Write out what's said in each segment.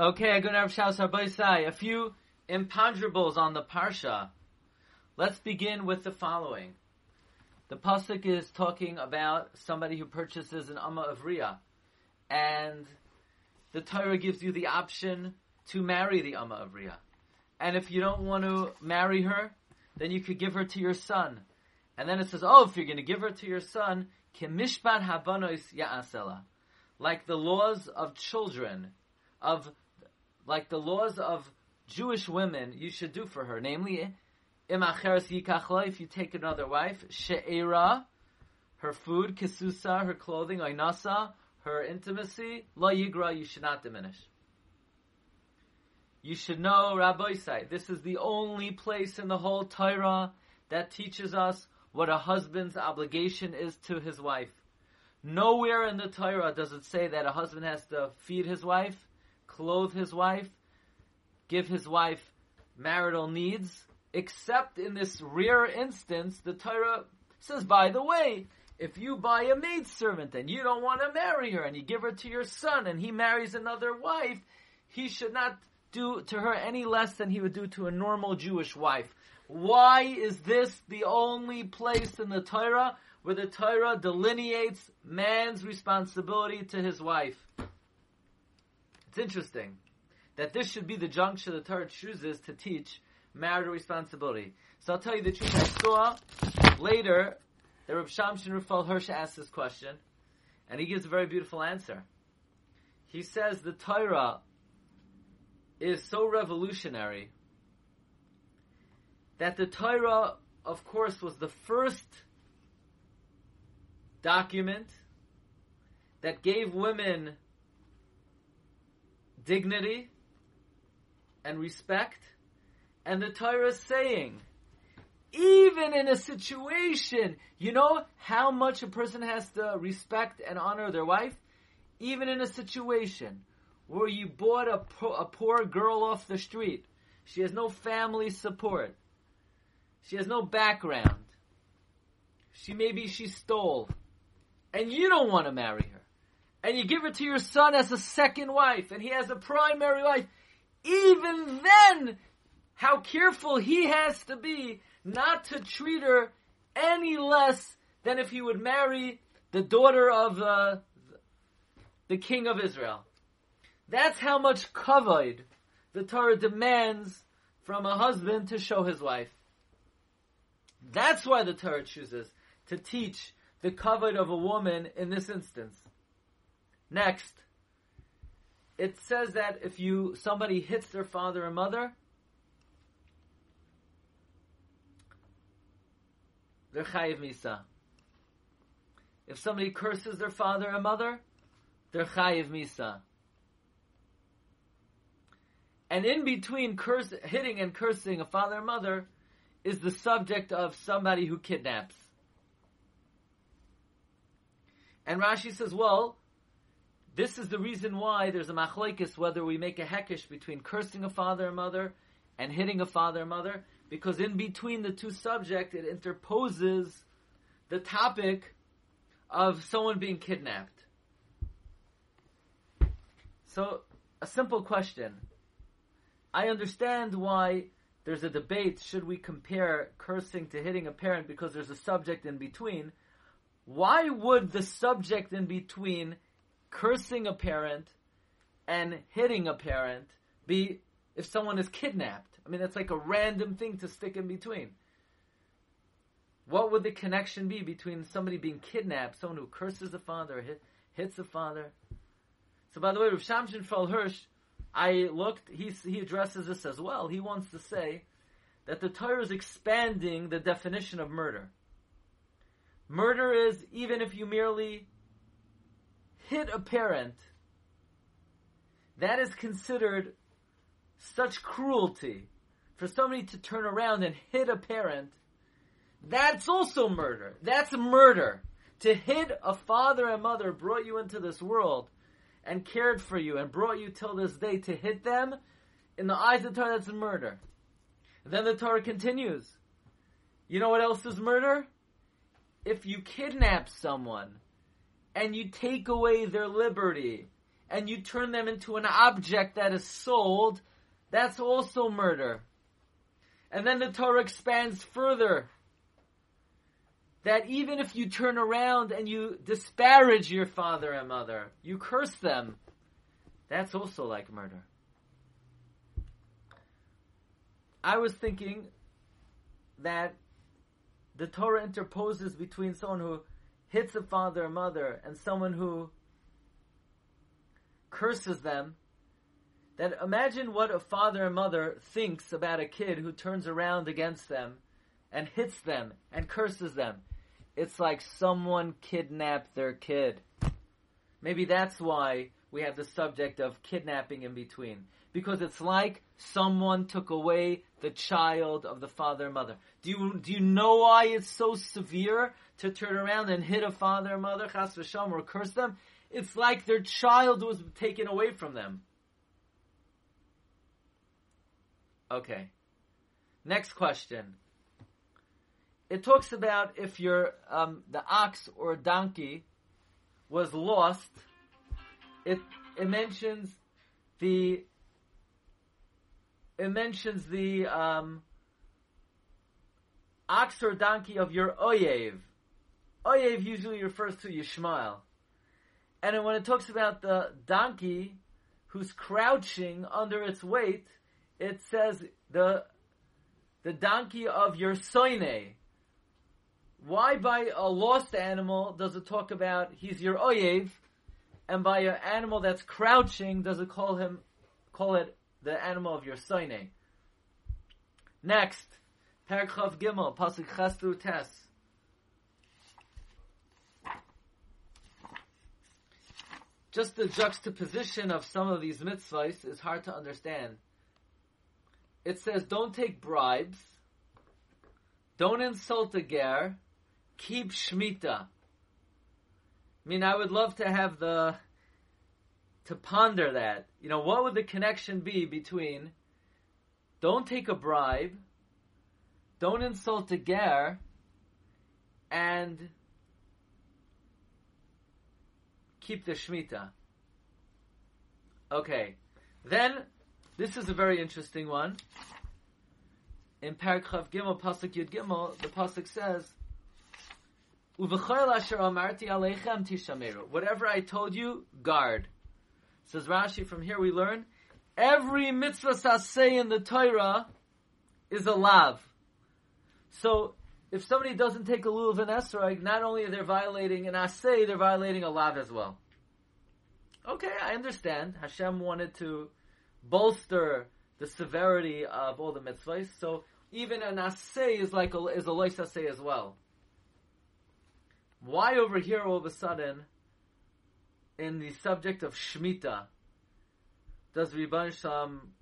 Okay, I go Rav Shaus Harbaisai. A few imponderables on the parsha. Let's begin with the following. The pasuk is talking about somebody who purchases an amah ivriyah, and the Torah gives you the option to marry the amah ivriyah. And if you don't want to marry her, then you could give her to your son. And then it says, oh, if you're going to give her to your son, ya'asela. Like the laws of children, of, like the laws of Jewish women, you should do for her. Namely, if you take another wife, she'era, her food, kisusa, her clothing, oinasa, her intimacy, lo yigra, you should not diminish. You should know, Rabbi this is the only place in the whole Torah that teaches us what a husband's obligation is to his wife. Nowhere in the Torah does it say that a husband has to feed his wife, clothe his wife, give his wife marital needs, except in this rare instance, the Torah says, by the way, if you buy a maidservant and you don't want to marry her and you give her to your son and he marries another wife, he should not do to her any less than he would do to a normal Jewish wife. Why is this the only place in the Torah where the Torah delineates man's responsibility to his wife? It's interesting that this should be the juncture the Torah chooses to teach marital responsibility. So I'll tell you the truth. I saw later that Rav Shamshon Rafael Hirsch asked this question, and he gives a very beautiful answer. He says the Torah is so revolutionary that the Torah, of course, was the first document that gave women dignity and respect. And the Torah is saying, even in a situation, you know how much a person has to respect and honor their wife? Even in a situation where you bought a, a poor girl off the street. She has no family support. She has no background. She maybe she stole. And you don't want to marry her. And you give her to your son as a second wife, and he has a primary wife. Even then, how careful he has to be not to treat her any less than if he would marry the daughter of uh, the king of Israel. That's how much kavod the Torah demands from a husband to show his wife. That's why the Torah chooses to teach the kavod of a woman in this instance. Next, it says that if you somebody hits their father or mother, they're chayiv misa. If somebody curses their father or mother, they're chayiv misa. And in between curse, hitting and cursing a father and mother is the subject of somebody who kidnaps. And Rashi says, well, this is the reason why there's a machlokes whether we make a hekesh between cursing a father and mother and hitting a father and mother, because in between the two subjects it interposes the topic of someone being kidnapped. So, a simple question. I understand why there's a debate should we compare cursing to hitting a parent because there's a subject in between. Why would the subject in between cursing a parent and hitting a parent be if someone is kidnapped? I mean, that's like a random thing to stick in between. What would the connection be between somebody being kidnapped, someone who curses the father, hit, hits the father? So, by the way, Rav Shamshon Fal Hirsch I looked, he, he addresses this as well. He wants to say that the Torah is expanding the definition of murder. Murder is even if you merely hit a parent, that is considered such cruelty. For somebody to turn around and hit a parent, that's also murder. That's murder. To hit a father and mother brought you into this world and cared for you and brought you till this day to hit them, in the eyes of the Torah, that's murder. And then the Torah continues. You know what else is murder? If you kidnap someone and you take away their liberty and you turn them into an object that is sold, that's also murder. And then the Torah expands further that even if you turn around and you disparage your father and mother, you curse them, that's also like murder. I was thinking that the Torah interposes between someone who hits a father or mother and someone who curses them. That imagine what a father and mother thinks about a kid who turns around against them and hits them and curses them. It's like someone kidnapped their kid. Maybe that's why we have the subject of kidnapping in between. Because it's like someone took away the child of the father and mother. Do you, do you know why it's so severe to turn around and hit a father mother, chas v'sham, or curse them? It's like their child was taken away from them. Okay. Next question. It talks about if your um, the ox or donkey was lost. It it mentions the it mentions the um, ox or donkey of your oyev. Oyev usually refers to Yishmael. And when it talks about the donkey who's crouching under its weight, it says the the donkey of your soine. Why by a lost animal does it talk about he's your oyev, and by an animal that's crouching does it call him call it the animal of your soine? Next, Paragraph Gimel, Pasuk Ches Tes. Just the juxtaposition of some of these mitzvahs is hard to understand. It says, don't take bribes, don't insult a ger, keep shmita. I mean, I would love to have the, to ponder that. You know, what would the connection be between don't take a bribe, don't insult a ger, and keep the Shemitah. Okay. Then, this is a very interesting one. In Paragraph Gimel, Pasuk Yud Gimel, the Pasuk says, Whatever I told you, guard. Says Rashi, from here we learn, every mitzvas aseh in the Torah is a lav. So, if somebody doesn't take a lulav and esrog, not only are they violating an asay, they're violating a lav as well. Okay, I understand. Hashem wanted to bolster the severity of all the mitzvahs, so even an asay is like a, is a lois asay as well. Why over here all of a sudden, in the subject of shmita, does Ribban Sham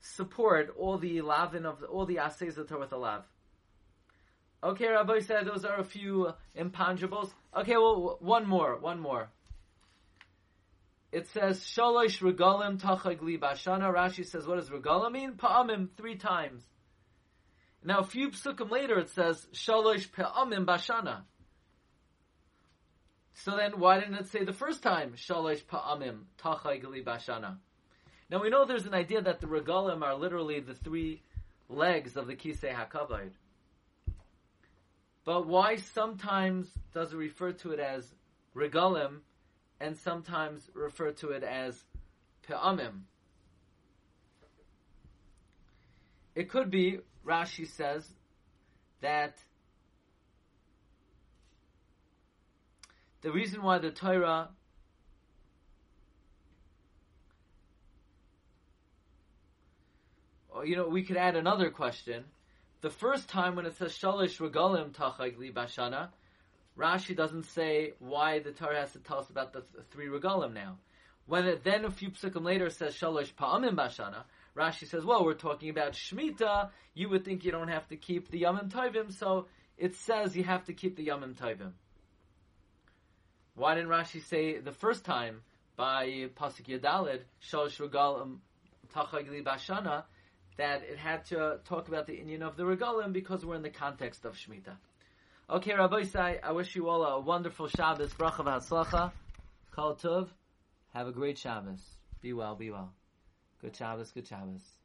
support all the lavin of all the assays of Torah with a lav? Okay, Rabbi said those are a few uh, impondables. Okay, well, one more, one more. It says shalosh regalim tachagli bashana. Rashi says, what does regalim mean? Pa'amim three times. Now, a few psukim later, it says shalosh pa'amim bashana. So then, why didn't it say the first time shalosh pa'amim tachagli bashana? Now we know there's an idea that the regalim are literally the three legs of the kisei hakavod. But why sometimes does it refer to it as regalim and sometimes refer to it as pe'amim? It could be, Rashi says, that the reason why the Torah you know, we could add another question the first time when it says shalish regalim tachagli bashana, Rashi doesn't say why the Torah has to tell us about the th- three regalim now. When it then a few psukim later says shalish pa'amim bashana, Rashi says, well, we're talking about shmita. You would think you don't have to keep the yamim tovim, so it says you have to keep the yamim tovim. Why didn't Rashi say the first time by pasuk yud daled shalish regalim tachagli bashana? That it had to uh, talk about the inyan of the regalim because we're in the context of Shemitah. Okay, Rabbi Isai, I wish you all a wonderful Shabbos, bracha v'hatzlacha, kol tov, Have a great Shabbos. Be well, be well. Good Shabbos, good Shabbos.